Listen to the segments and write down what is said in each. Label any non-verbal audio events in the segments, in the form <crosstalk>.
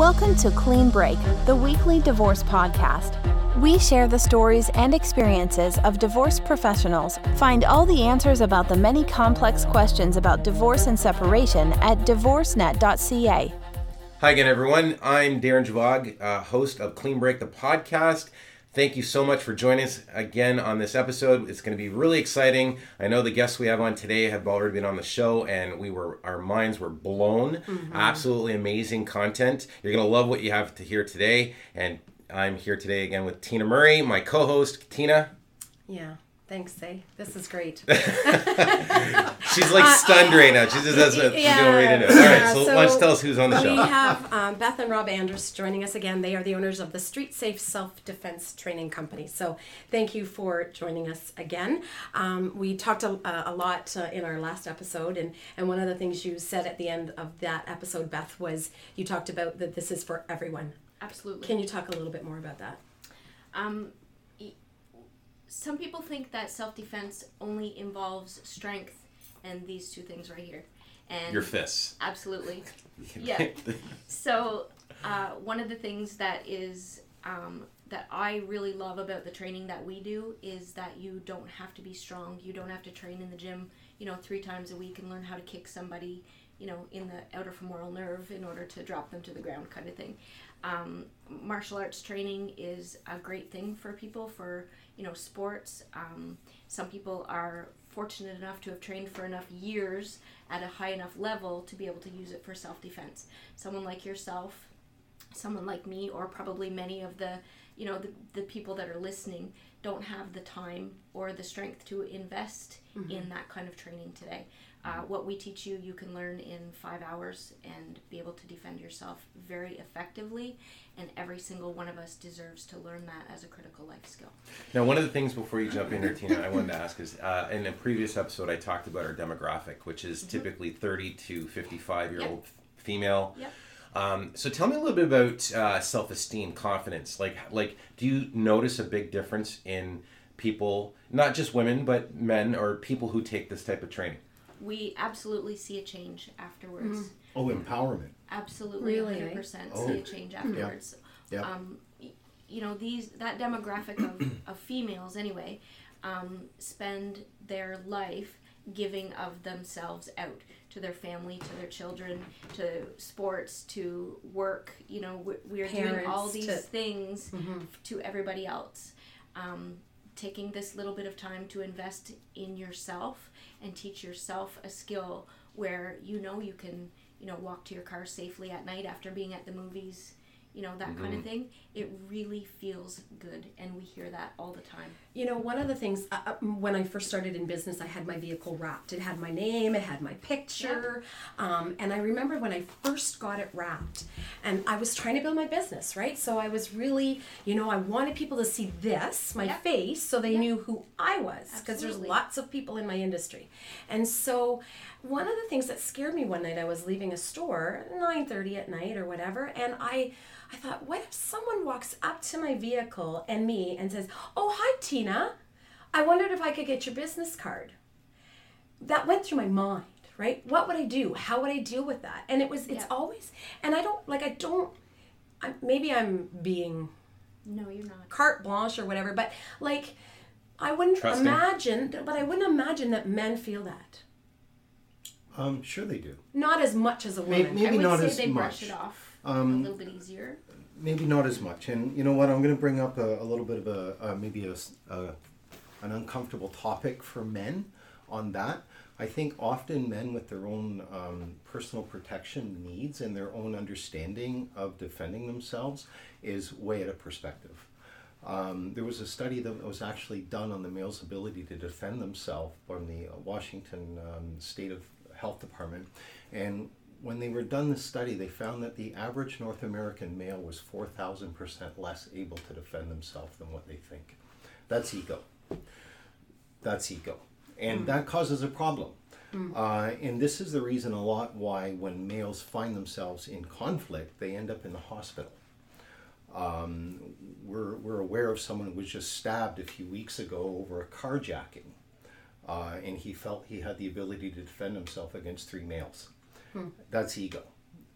Welcome to Clean Break, the weekly divorce podcast. We share the stories and experiences of divorce professionals. Find all the answers about the many complex questions about divorce and separation at divorcenet.ca. Hi again, everyone. I'm Darren Javog, uh, host of Clean Break, the podcast. Thank you so much for joining us again on this episode. It's going to be really exciting. I know the guests we have on today have already been on the show, and we were our minds were blown. Mm-hmm. Absolutely amazing content. You're going to love what you have to hear today. And I'm here today again with Tina Murray, my co-host. Tina. Yeah. Thanks, Say. This is great. <laughs> She's like stunned uh, right now. She just has a yeah, go right into it. All right, so, so why don't you tell us who's on the show? We have um, Beth and Rob Andrus joining us again. They are the owners of the Street Safe Self Defense Training Company. So thank you for joining us again. Um, we talked a, a lot uh, in our last episode, and, and one of the things you said at the end of that episode, Beth, was you talked about that this is for everyone. Absolutely. Can you talk a little bit more about that? Um, some people think that self defense only involves strength and these two things right here. And your fists. Absolutely. <laughs> yeah. So uh, one of the things that is um, that I really love about the training that we do is that you don't have to be strong. You don't have to train in the gym, you know, three times a week and learn how to kick somebody, you know, in the outer femoral nerve in order to drop them to the ground, kind of thing. Um, martial arts training is a great thing for people for you know sports. Um, some people are fortunate enough to have trained for enough years at a high enough level to be able to use it for self defense. Someone like yourself, someone like me, or probably many of the you know the, the people that are listening don't have the time or the strength to invest mm-hmm. in that kind of training today. Uh, what we teach you, you can learn in five hours and be able to defend yourself very effectively. And every single one of us deserves to learn that as a critical life skill. Now, one of the things before you jump in here, Tina, I wanted to ask is uh, in a previous episode, I talked about our demographic, which is mm-hmm. typically 30 to 55 year old female. Yep. Um, so tell me a little bit about uh, self-esteem, confidence. Like, like, do you notice a big difference in people, not just women, but men or people who take this type of training? We absolutely see a change afterwards. Mm-hmm. Oh, empowerment. Absolutely, really? 100% oh. see a change afterwards. Yeah. Um, you know, these that demographic of, <clears throat> of females anyway um, spend their life giving of themselves out to their family, to their children, to sports, to work. You know, we're, we're doing all these to, things mm-hmm. to everybody else. Um, taking this little bit of time to invest in yourself and teach yourself a skill where you know you can you know walk to your car safely at night after being at the movies you know that mm-hmm. kind of thing it really feels good and we hear that all the time you know one of the things uh, uh when i first started in business i had my vehicle wrapped. It had my name it had my picture um, and i remember when i first got it wrapped and i was trying to build my business right? So i was really you know i wanted people to see this my face so they knew who i was because there's lots of people in my industry. And so one of the things that scared me one night i was leaving a store 9.30 at night or whatever and i I thought, what if someone walks up to my vehicle and me and says, Oh, hi, Tina. I wondered if I could get your business card. That went through my mind, right? What would I do? How would I deal with that? And it was, it's always, and I don't, like, I don't, I, maybe I'm being. No, you're not. Carte blanche or whatever, but like, I wouldn't Trusting. imagine, but I wouldn't imagine that men feel that. Um, sure they do. Not as much as a woman. Maybe, maybe not as much. they much. brush it off um, a little bit easier. Maybe not as much. And you know what? I'm going to bring up a, a little bit of a maybe a, a, an uncomfortable topic for men on that. I think often men with their own um, personal protection needs and their own understanding of defending themselves is way out of perspective. Um, there was a study that was actually done on the male's ability to defend themselves from the Washington um, State of Health Department, and when they were done the study, they found that the average North American male was 4,000% less able to defend themselves than what they think. That's ego. That's ego. And mm. that causes a problem. Mm. Uh, and this is the reason a lot why when males find themselves in conflict, they end up in the hospital. Um, we're, we're aware of someone who was just stabbed a few weeks ago over a carjacking. Uh, and he felt he had the ability to defend himself against three males. Hmm. That's ego.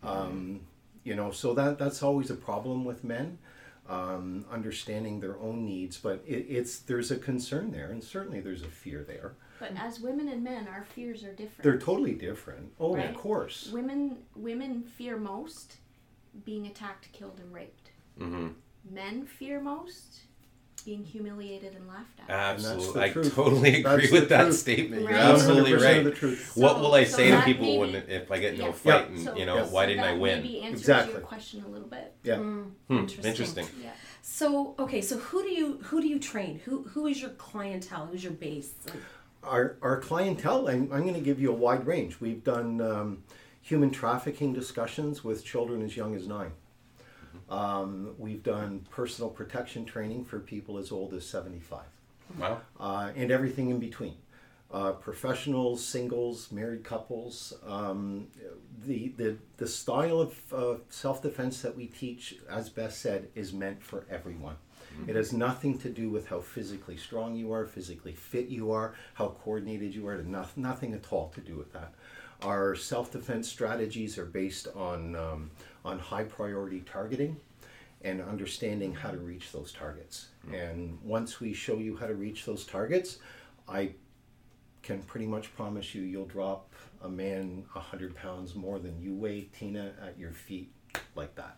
Um, you know, so that that's always a problem with men. Um, understanding their own needs, but it, it's there's a concern there, and certainly there's a fear there. But as women and men, our fears are different. They're totally different. Oh, Right. of course. women women fear most being attacked, killed, and raped. Mm-hmm. Men fear most being humiliated and laughed at. Absolutely, I truth. totally agree That's the with that truth. statement. You're absolutely right. of the truth. what So- will I so say to that people when if I get into Yeah. a fight Yeah. and So- you know Yes. why so didn't that I win? Maybe answers Exactly. your question a little bit. Yeah. Hmm, Interesting. interesting. Yeah. So okay, so who do you who do you train? Who who is your clientele? Who's your base? Our, our clientele, I'm, I'm going to give you a wide range. We've done um, human trafficking discussions with children as young as 9 Um, we've done personal protection training for people as old as 75, Wow. uh, and everything in between. Uh, professionals, singles, married couples. Um, the, the, the style of uh, self defense that we teach, as Beth said, is meant for everyone. It has nothing to do with how physically strong you are, physically fit you are, how coordinated you are, no, nothing at all to do with that. Our self defense strategies are based on, um, on high priority targeting and understanding how to reach those targets. And once we show you how to reach those targets, I can pretty much promise you you'll drop a man 100 pounds more than you weigh, Tina, at your feet like that.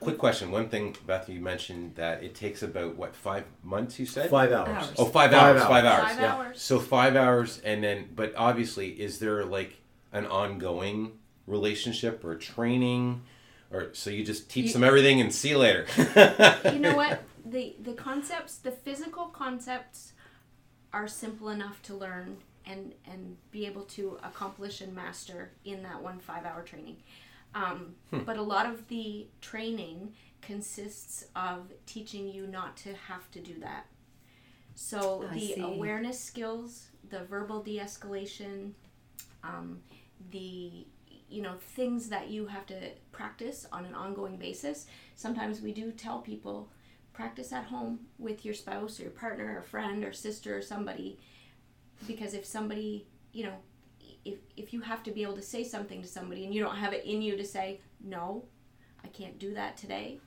Quick question. One thing, Beth, you mentioned that it takes about what five months? You said Five hours. Hours. Oh, five, Five hours, hours. Five hours. Five yeah. hours. So five hours, and then, but obviously, is there like an ongoing relationship or training, or so you just teach You- them everything and see you later? <laughs> you know what? The the concepts, the physical concepts are simple enough to learn and and be able to accomplish and master in that one 5-hour training. Um, but a lot of the training consists of teaching you not to have to do that. So I the see. awareness skills, the verbal de-escalation, um, the you know things that you have to practice on an ongoing basis. Sometimes we do tell people practice at home with your spouse or your partner or friend or sister or somebody because if somebody you know if if you have to be able to say something to somebody and you don't have it in you to say no i can't do that today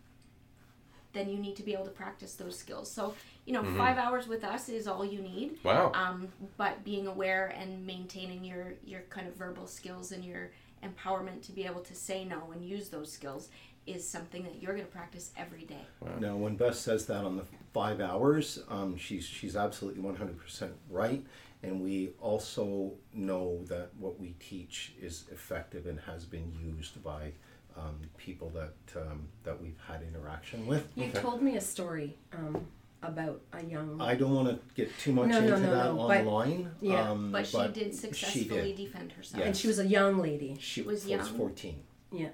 then you need to be able to practice those skills. So you know five hours with us is all you need. Wow. um, but being aware and maintaining your your kind of verbal skills and your empowerment to be able to say no and use those skills is something that you're going to practice every day. Now, when Beth says that on the five hours, um, she's she's absolutely one hundred percent right, and we also know that what we teach is effective and has been used by um, people that um, that we've had interaction with. You told me a story um, about a young. I don't want to get too much No, no, into no, that no, but- online. yeah. um, but she did she successfully did. defend herself and she was a young lady. She was was, young. fourteen. Yeah.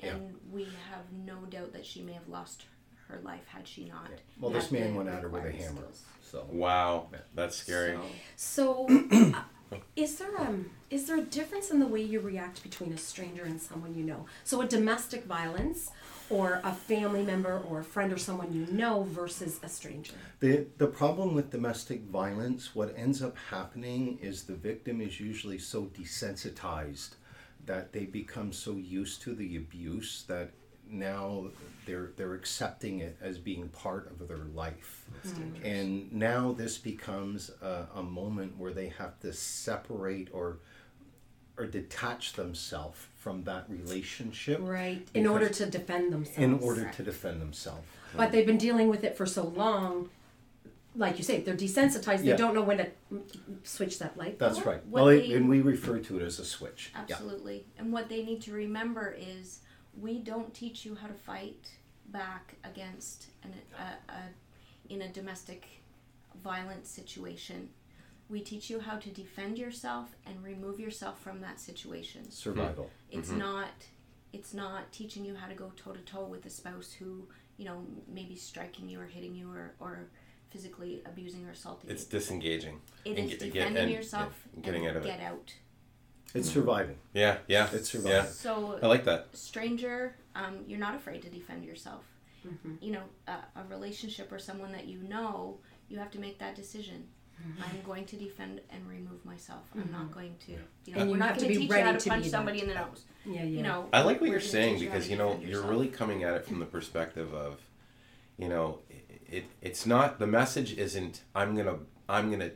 Yeah. and we have no doubt that she may have lost her life had she not Well, this man went at her with a hammer. skills. So Wow. That's scary. So- So, <coughs> uh, is there um is there a difference in the way you react between a stranger and someone you know? So, a domestic violence, or a family member, or a friend, or someone you know versus a stranger. The, the problem with domestic violence, what ends up happening is the victim is usually so desensitized that they become so used to the abuse that now they're they're accepting it as being part of their life. And now this becomes a, a moment where they have to separate or or detach themselves from that relationship Right. In order to defend themselves. in order to defend themselves. But they've been dealing with it for so long. Like you say, they're desensitized. They Yeah. don't know when to mm, switch that light. That's bulb. right. What well, they- and we refer to it as a switch. Yeah. Absolutely. And what they need to remember is we don't teach you how to fight back against an, a, a, in a domestic violence situation. We teach you how to defend yourself and remove yourself from that situation. Survival. It's mm-hmm. not it's not teaching you how to go toe to toe with a spouse who, you know, maybe striking you or hitting you or, or physically abusing or assaulting It's you. disengaging. It and is get- get- defending and- yourself yeah, getting and out of it. get out. It's mm. surviving. Yeah. Yeah. It's Yeah. surviving. So I like that. stranger, um, you're not afraid to defend yourself. Mm-hmm. You know, a, a relationship or someone that you know, you have to make that decision. Mm-hmm. I'm going to defend and remove myself. I'm not mm-hmm. going to, you know, And we're you not going to be teach you how to to punch somebody that. in the nose. Yeah, yeah. You know, I like what you're saying teach you because you know defend you're yourself. really coming at it from the perspective of, you know, it it's not the message isn't I'm gonna I'm gonna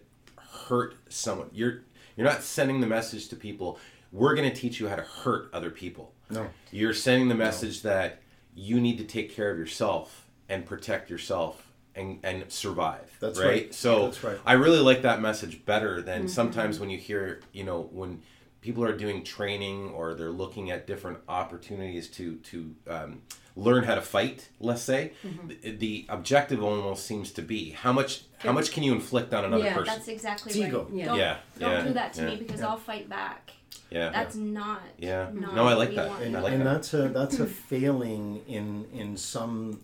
hurt someone. You're you're not sending the message to people. We're gonna teach you how to hurt other people. No. You're sending the message that you need to take care of yourself and protect yourself and, and survive. That's right. right. So That's right. I really like that message better than Mm-hmm. sometimes when you hear, you know, when people are doing training or they're looking at different opportunities to to um, learn how to fight. Let's say Mm-hmm. the, the objective almost seems to be how much how much can you inflict on another Yeah, person? That's exactly It's right. ego. Yeah. Don't, Yeah, don't yeah, do that to yeah, me because yeah. I'll fight back. yeah. That's not. yeah. not No, I like that. and, I like and that. that's a that's a failing in in some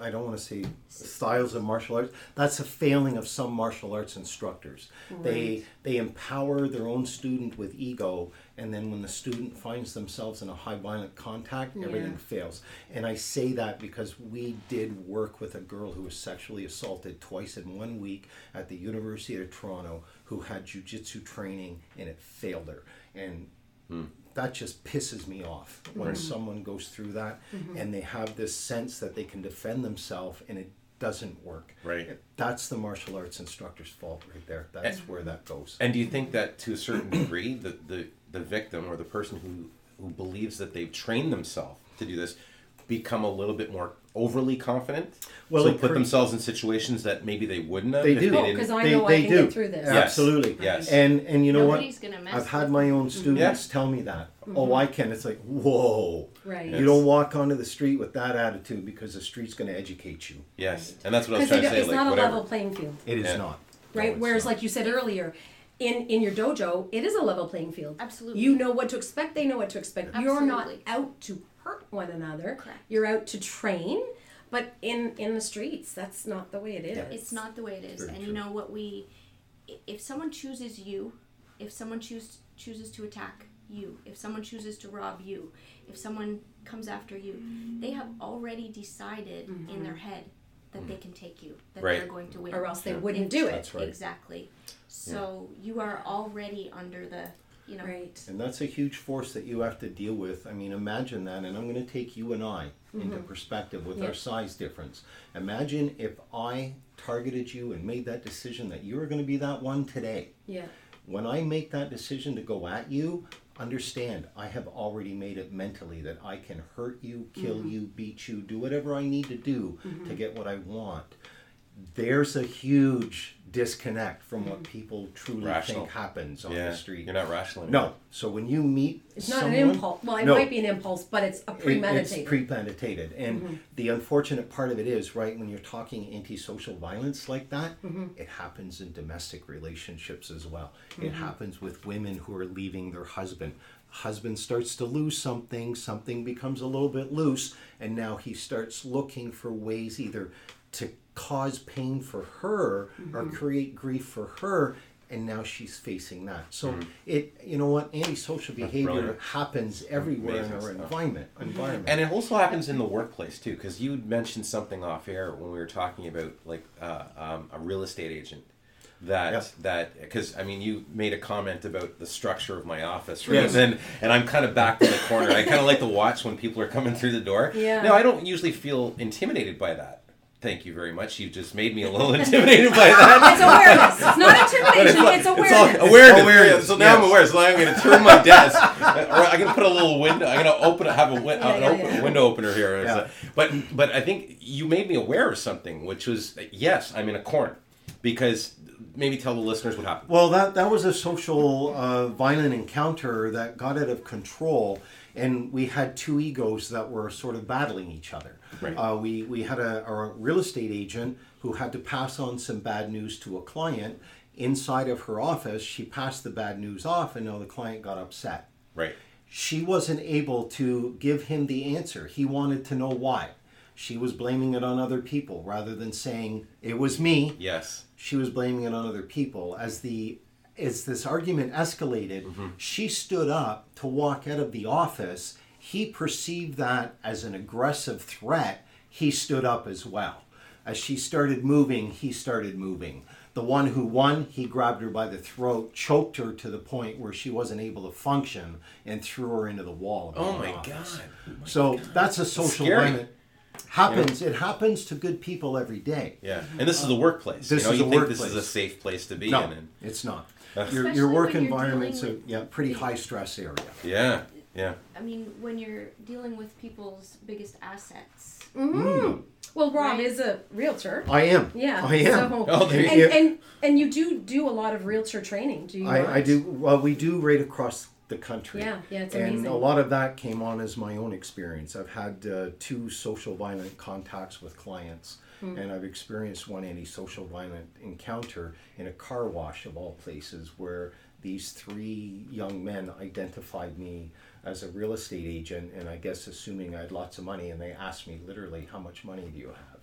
I don't want to say styles of martial arts. That's a failing of some martial arts instructors. They they empower their own student with ego, and then when the student finds themselves in a high violent contact, everything Yeah. fails. And I say that because we did work with a girl who was sexually assaulted twice in one week at the University of Toronto, who had jujitsu training, and it failed her. And hmm. That just pisses me off when mm-hmm. someone goes through that mm-hmm. and they have this sense that they can defend themselves and it doesn't work. Right. That's the martial arts instructor's fault right there. That's where that goes. And do you think that to a certain degree, the, the, the victim or the person who, who believes that they've trained themselves to do this become a little bit more overly confident? Well, so it put cre- themselves in situations that maybe they wouldn't have They do. they Oh, didn't. because I They- know I they can do. get through this. Yes. Absolutely. Yes. And and you know Nobody's what? gonna mess I've had my own mm-hmm. students Yes. tell me that. Mm-hmm. Oh, I can. It's like, whoa. Right. You don't walk onto the street with that attitude because the street's going to educate you. yes, and that's what I was trying to say. it's like not a level playing field. It is Yeah. not. right? No, Whereas, not. like you said earlier, in in your dojo, it is a level playing field. Absolutely. You know what to expect. They know what to expect. You're not out to hurt one another. Correct. You're out to train. But in in the streets, that's not the way it is. It's not the way it is. And true. you know what we if someone chooses you, if someone choose, chooses to attack you, if someone chooses to rob you, if someone comes after you, they have already decided in mm-hmm. their head that they mm. can take you, that Right. they're going to win. or else they wouldn't do it. That's right. Exactly. So you are already under the, you know, Right. And that's a huge force that you have to deal with. I mean, imagine that, and I'm going to take you and I into mm-hmm. perspective with Yeah. our size difference. Imagine if I targeted you and made that decision that you were going to be that one today. Yeah. When I make that decision to go at you, understand I have already made it mentally that I can hurt you, kill mm-hmm. you, beat you, do whatever I need to do mm-hmm. to get what I want. There's a huge disconnect from what people truly Rational. think happens on yeah, the street. you're not rational. anymore. No. So when you meet It's not an impulse. Well, it No. might be an impulse, but it's a it- premeditated. It's premeditated. And Mm-hmm. the unfortunate part of it is, right, when you're talking antisocial violence like that, Mm-hmm. it happens in domestic relationships as well. Mm-hmm. It happens with women who are leaving their husband. Husband starts to lose something, something becomes a little bit loose, and now he starts looking for ways either to cause pain for her or Mm-hmm. create grief for her. And now she's facing that. So Mm-hmm. it, you know what, antisocial behavior happens everywhere in our stuff. environment. Environment. And it also happens in the workplace too, because you mentioned something off air when we were talking about like uh, um, a real estate agent. That Yep. that because I mean you made a comment about the structure of my office, right? Yes. And and I'm kind of back in the corner. I kind of like to watch when people are coming through the door. Yeah. No, I don't usually feel intimidated by that. Thank you very much. You just made me a little <laughs> intimidated by that. It's awareness. It's not intimidation. It's, all awareness. awareness. Awareness, So now I'm aware. So now I'm going to turn my desk, <laughs> or I'm going to put a little window. I'm going to open, have a win- Yeah, an yeah, open, yeah. window opener here. Yeah. But but I think you made me aware of something, which was yes, I'm in a corner, because maybe tell the listeners what happened. Well, that that was a social uh, violent encounter that got out of control, and we had two egos that were sort of battling each other. Right. Uh, we we had a, a real estate agent who had to pass on some bad news to a client. Inside of her office, she passed the bad news off, and now the client got upset. Right. She wasn't able to give him the answer. He wanted to know why. She was blaming it on other people rather than saying it was me Yes. she was blaming it on other people as the as this argument escalated she stood up to walk out of the office he perceived that as an aggressive threat he stood up as well as she started moving he started moving The one who won, he grabbed her by the throat, choked her to the point where she wasn't able to function, and threw her into the wall. Oh my office. god. Oh my So God. that's a social Scary. violent. Happens. It happens to good people every day. Yeah, and this is the um, workplace. This you know, is you a think this is a safe place to be No, in, and it's not. Your, your work when you're environment's a yeah pretty high stress area. yeah, yeah. I mean, when you're dealing with people's biggest assets. Mm. Well, Rob Right. is a realtor. I am. Yeah. I am. So, Oh, there you and, go. and and you do do a lot of realtor training, do you? not? I, I do. Well, we do right across the country. Yeah, yeah, it's and amazing. a lot of that came on as my own experience. I've had uh, two social violent contacts with clients, Hmm. and I've experienced one any social violent encounter in a car wash of all places, where these three young men identified me as a real estate agent, and I guess assuming I had lots of money, and they asked me literally, "How much money do you have?"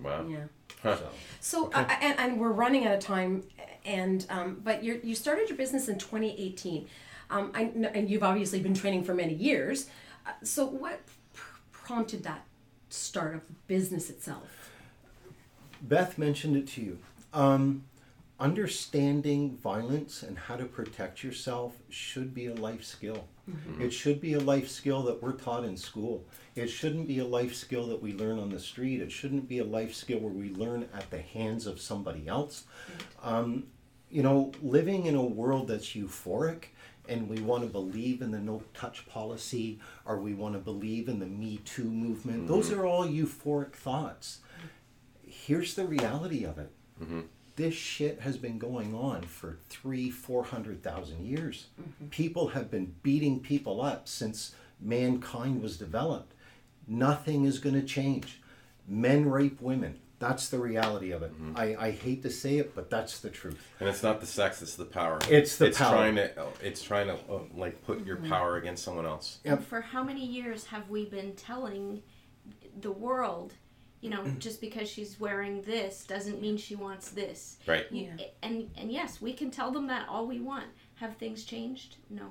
Wow. Yeah. Huh. So. So uh, and, and we're running out of time, and um, but you you started your business in 2018, um, I, and you've obviously been training for many years. Uh, so what pr- prompted that start of the business itself? Beth mentioned it to you. Um, understanding violence and how to protect yourself should be a life skill. Mm-hmm. It should be a life skill that we're taught in school. It shouldn't be a life skill that we learn on the street. It shouldn't be a life skill where we learn at the hands of somebody else. Mm-hmm. Um, you know, living in a world that's euphoric and we want to believe in the no touch policy or we want to believe in the Me Too movement, those mm-hmm. are all euphoric thoughts here's the reality of it. This shit has been going on for three, four hundred thousand years. Mm-hmm. People have been beating people up since mankind was developed. Nothing is going to change. Men rape women. That's the reality of it. Mm-hmm. I, I hate to say it, but that's the truth. And it's not the sex; it's the power. It's the it's power. trying to. It's trying to uh, like put your mm-hmm. power against someone else. Yep. And for how many years have we been telling the world, you know, just because she's wearing this doesn't mean she wants this. Right. You, And and yes, we can tell them that all we want. Have things changed? No.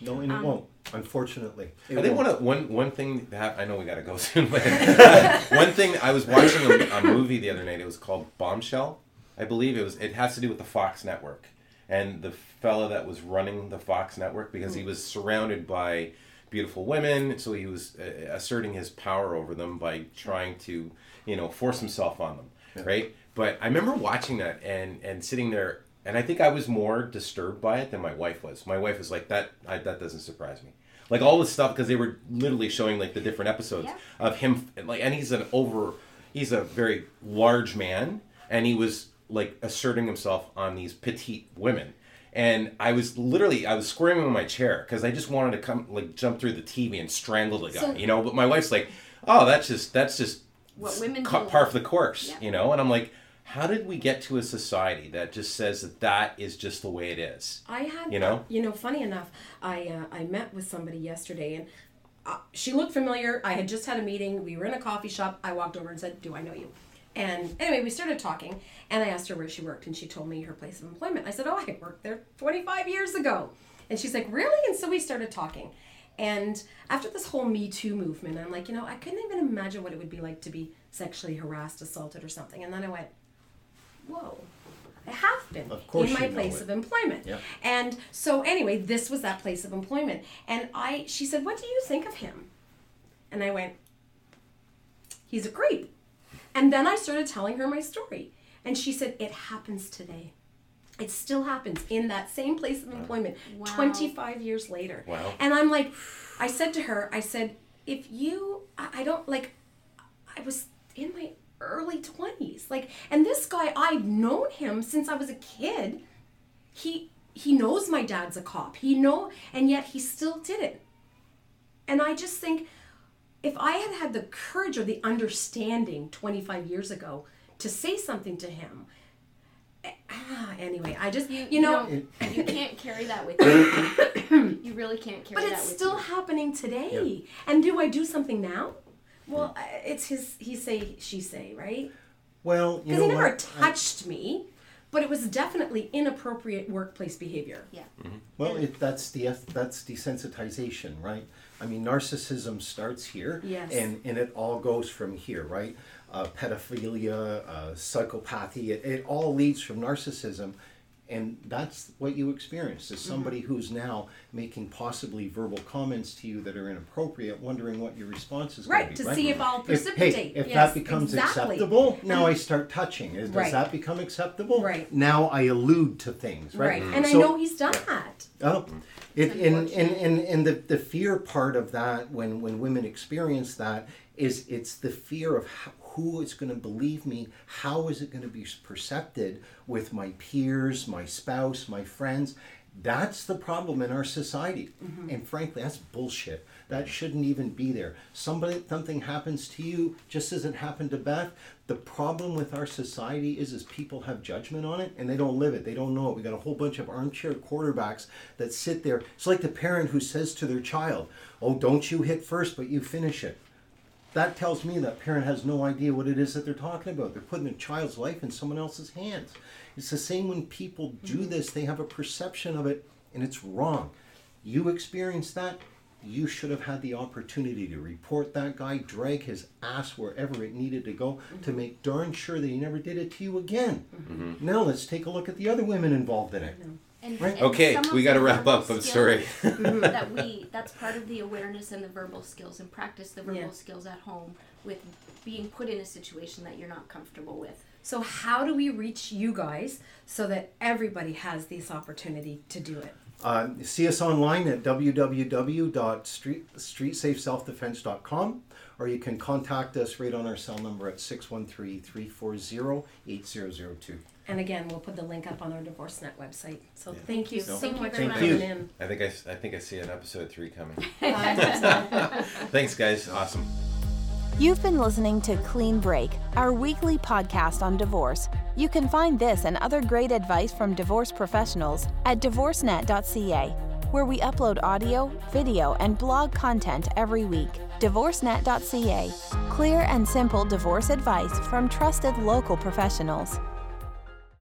No, and it Um, won't. Unfortunately, It I think won't. one of, one one thing that I know we got to go <laughs> soon, but <laughs> one thing I was watching a, a movie the other night. It was called Bombshell, I believe it was. It has to do with the Fox network and the fella that was running the Fox network because he was surrounded by beautiful women, so he was uh, asserting his power over them by trying to, you know, force himself on them, right? But I remember watching that and and sitting there. And I think I was more disturbed by it than my wife was. My wife was like, "That I, that doesn't surprise me." like all this stuff because they were literally showing like the different episodes Yeah. of him like and he's an over he's a very large man and he was like asserting himself on these petite women and i was literally i was squirming in my chair because i just wanted to come like jump through the tv and strangle the guy So- you know but my wife's like oh that's just that's just What women ca- do. par for the course Yeah. you know and i'm like how did we get to a society that just says that that is just the way it is I had, You know? you know, funny enough, I uh, I met with somebody yesterday, and uh, she looked familiar. I had just had a meeting. We were in a coffee shop. I walked over and said, "Do I know you?" And anyway, we started talking, and I asked her where she worked, and she told me her place of employment. I said, "Oh, I worked there 25 years ago," and she's like, "Really?" And so we started talking. And after this whole Me Too movement, I'm like, you know, I couldn't even imagine what it would be like to be sexually harassed, assaulted, or something. And then I went, whoa, I have been in my place of employment. Yeah. And so anyway, this was that place of employment. And I she said, What do you think of him? And I went, He's a creep. And then I started telling her my story. And she said, It happens today. It still happens in that same place of employment Wow. 25 years later. Wow. And I'm like, I said to her, I said, if you, I, I don't like, I was in my early 20s. Like, and this guy, I've known him since I was a kid. He, he knows my dad's a cop. He know, and yet he still did it. And I just think if I had had the courage or the understanding 25 years ago to say something to him, ah, anyway, I just, you, know, don't- you <coughs> can't carry that with <coughs> you. you really can't carry but that it's still you. happening today. And do I do something now? Well, uh, it's his, he say, she say, right? well, you Because he never what? I- touched me, but it was definitely inappropriate workplace behavior. Yeah. Well, it, that's the that's desensitization, right? I mean, narcissism starts here, Yes. and and it all goes from here, right? Uh, pedophilia, uh, psychopathy, it, it all leads from narcissism. And that's what you experience is somebody who's now making possibly verbal comments to you that are inappropriate, wondering what your response is Right, going to be. Right. To see if I'll If, precipitate. hey, if Yes, that becomes exactly. acceptable, now I start touching. Does Right. that become acceptable? Right. Now I allude to things, right? Right. And I know he's done that. Oh, it, and, and, and, and the, the fear part of that, when, when women experience that, is it's the fear of how, who is going to believe me, how is it going to be percepted with my peers, my spouse, my friends. That's the problem in our society. Mm-hmm. And frankly, that's bullshit. That shouldn't even be there. Somebody something happens to you just as it happened to Beth. The problem with our society is is people have judgment on it and they don't live it. They don't know it. We got a whole bunch of armchair quarterbacks that sit there. It's like the parent who says to their child, "Oh, don't you hit first, but you finish it." That tells me that parent has no idea what it is that they're talking about. They're putting their child's life in someone else's hands. It's the same when people do mm-hmm. this, they have a perception of it and it's wrong. You experienced that, you should have had the opportunity to report that guy, drag his ass wherever it needed to go to mm-hmm. make darn sure that he never did it to you again. Mm-hmm. Now let's take a look at the other women involved in it. And, Right. and Okay, we got to wrap up. I'm sorry. <laughs> that we <laughs> that's part of the awareness and the verbal skills and practice the verbal Yeah. skills at home with being put in a situation that you're not comfortable with. So how do we reach you guys so that everybody has this opportunity to do it? Uh, see us online at www.streetsafeselfdefense.com or you can contact us right on our cell number at 613-340-8002. And again, we'll put the link up on our DivorceNet website. So thank you so Thank you much very for much. coming in. I think I, s- I think I see an episode three coming. I hope so. Thanks, guys. Awesome. You've been listening to Clean Break, our weekly podcast on divorce. You can find this and other great advice from divorce professionals at divorcenet.ca, where we upload audio, video, and blog content every week. Divorcenet.ca, clear and simple divorce advice from trusted local professionals.